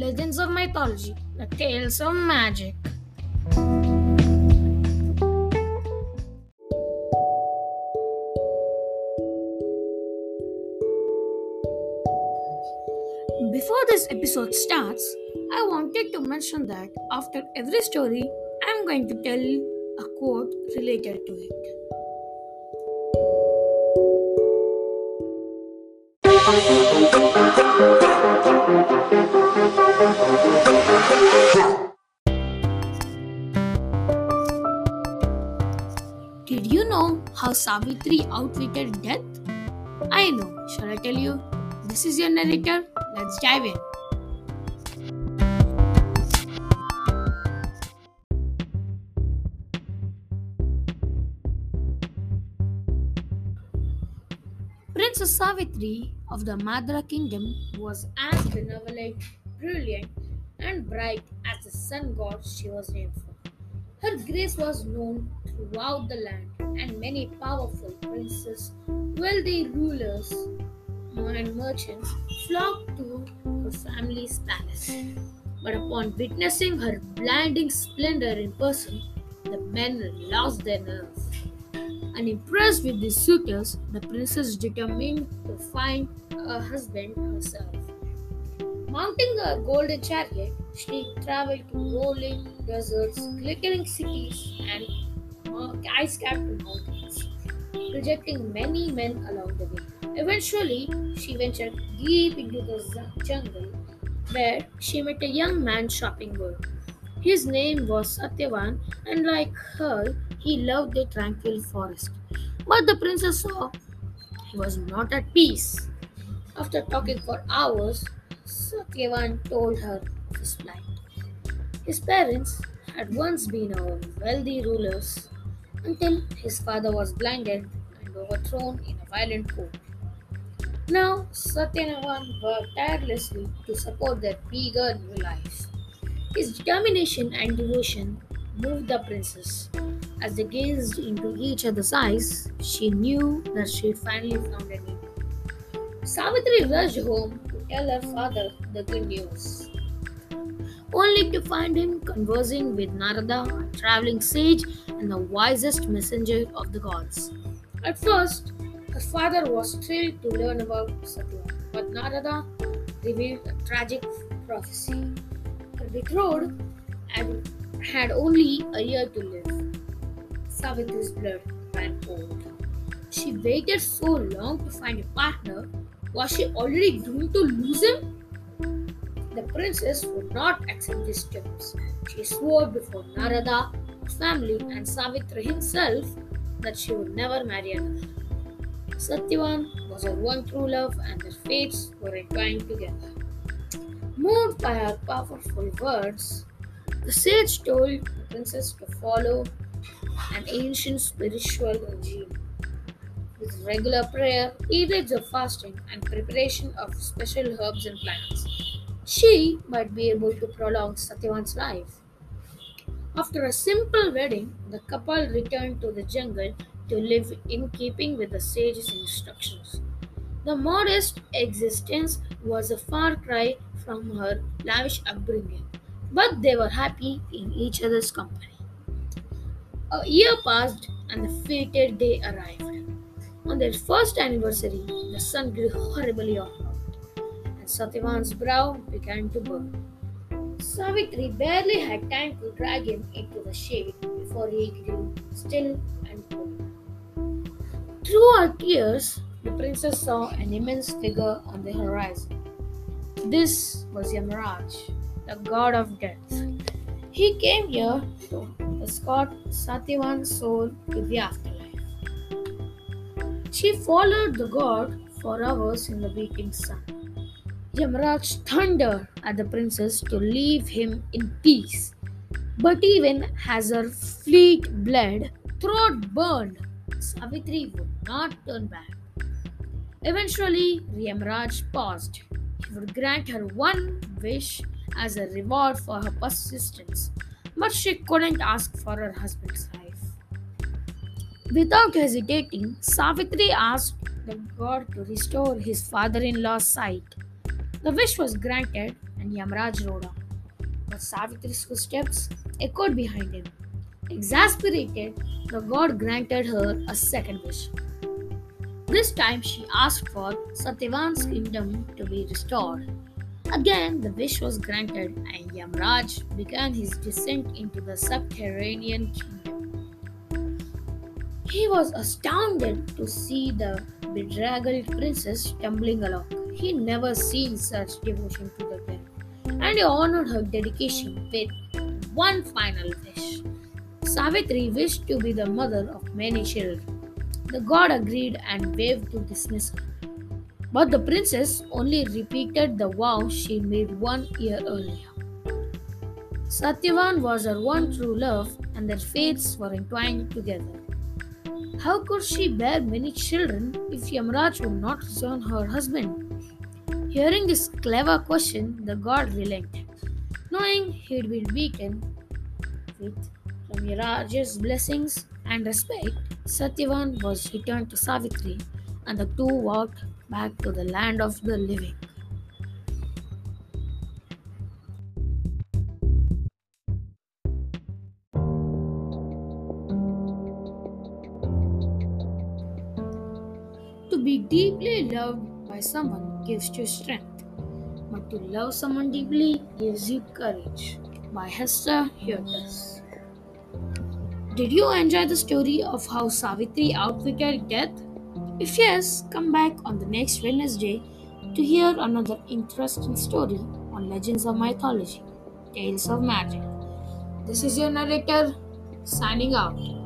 legends of mythology, the tales of magic. Before this episode starts, I wanted to mention that after every story, I'm going to tell a quote related to it. Did how Savitri outwitted death? I know. Shall I tell you? This is your narrator. Let's dive in. Princess Savitri of the Madra kingdom was as benevolent, brilliant, and bright as the sun god she was named for. Her grace was known throughout the land, and many powerful princes, wealthy rulers, and merchants flocked to her family's palace. But upon witnessing her blinding splendor in person, the men lost their nerve. Unimpressed with these suitors, the princess determined to find a husband herself. Mounting a golden chariot, she traveled to rolling deserts, glittering cities, and Uh, ice capped mountains, rejecting many men along the way. Eventually, she ventured deep into the jungle where she met a young man shopping gold. His name was Satyavan, and like her, he loved the tranquil forest. But the princess saw he was not at peace. After talking for hours, Satyavan told her of his plight. His parents had once been our wealthy rulers until his father was blinded and overthrown in a violent coup. Now, Satyavan worked tirelessly to support their meager new life. His determination and devotion moved the princess. As they gazed into each other's eyes, she knew that she finally found a new. Savitri rushed home to tell her father the good news, only to find him conversing with Narada, a traveling sage and the wisest messenger of the gods. At first, her father was thrilled to learn about Satya, but Narada revealed a tragic prophecy. Her betrothed and had only a year to live. Savitri's blood ran cold. She waited so long to find a partner. Was she already doomed to lose him? The princess would not accept these terms. She swore before Narada, family, and Savitri himself that she would never marry another. Satyavan was her one true love, and their fates were entwined together. Moved by her powerful words, the sage told the princess to follow an ancient spiritual regime with regular prayer, periods of fasting, and preparation of special herbs and plants. She might be able to prolong Satyavan's life. After a simple wedding, the couple returned to the jungle to live in keeping with the sage's instructions. The modest existence was a far cry from her lavish upbringing, but they were happy in each other's company. A year passed and the fated day arrived. On their first anniversary, the sun grew horribly hot, Satyavan's brow began to burn. Savitri barely had time to drag him into the shade before he grew still and cold. Through her tears, the princess saw an immense figure on the horizon. This was Yamaraj, the god of death. He came here to escort Satyavan's soul to the afterlife. She followed the god for hours in the beating sun. Yamaraj thundered at the princess to leave him in peace. But even as her fleet bled, throat burned, Savitri would not turn back. Eventually, Yamraj paused. He would grant her one wish as a reward for her persistence, but she couldn't ask for her husband's life. Without hesitating, Savitri asked the god to restore his father in law's sight. The wish was granted, and Yamraj rode on. But Savitri's footsteps echoed behind him. Exasperated, the god granted her a second wish. This time she asked for Satyavan's kingdom to be restored. Again, the wish was granted, and Yamraj began his descent into the subterranean kingdom. He was astounded to see the bedraggled princess tumbling along. He never seen such devotion to the grand, and he honored her dedication with one final wish. Savitri wished to be the mother of many children. The god agreed and waved to dismiss her. But the princess only repeated the vow she made one year earlier. Satyavan was her one true love, and their fates were entwined together. How could she bear many children if Yamraj would not return her husband? Hearing this clever question, the god relented. Knowing he'd been beaten with Yamraj's blessings and respect, Satyavan was returned to Savitri, and the two walked back to the land of the living. To be deeply loved by someone gives you strength, but to love someone deeply gives you courage. By Hester Hyotis. Did you enjoy the story of how Savitri outwitted death? If yes, come back on the next Wednesday to hear another interesting story on Legends of Mythology, Tales of Magic. This is your narrator signing out.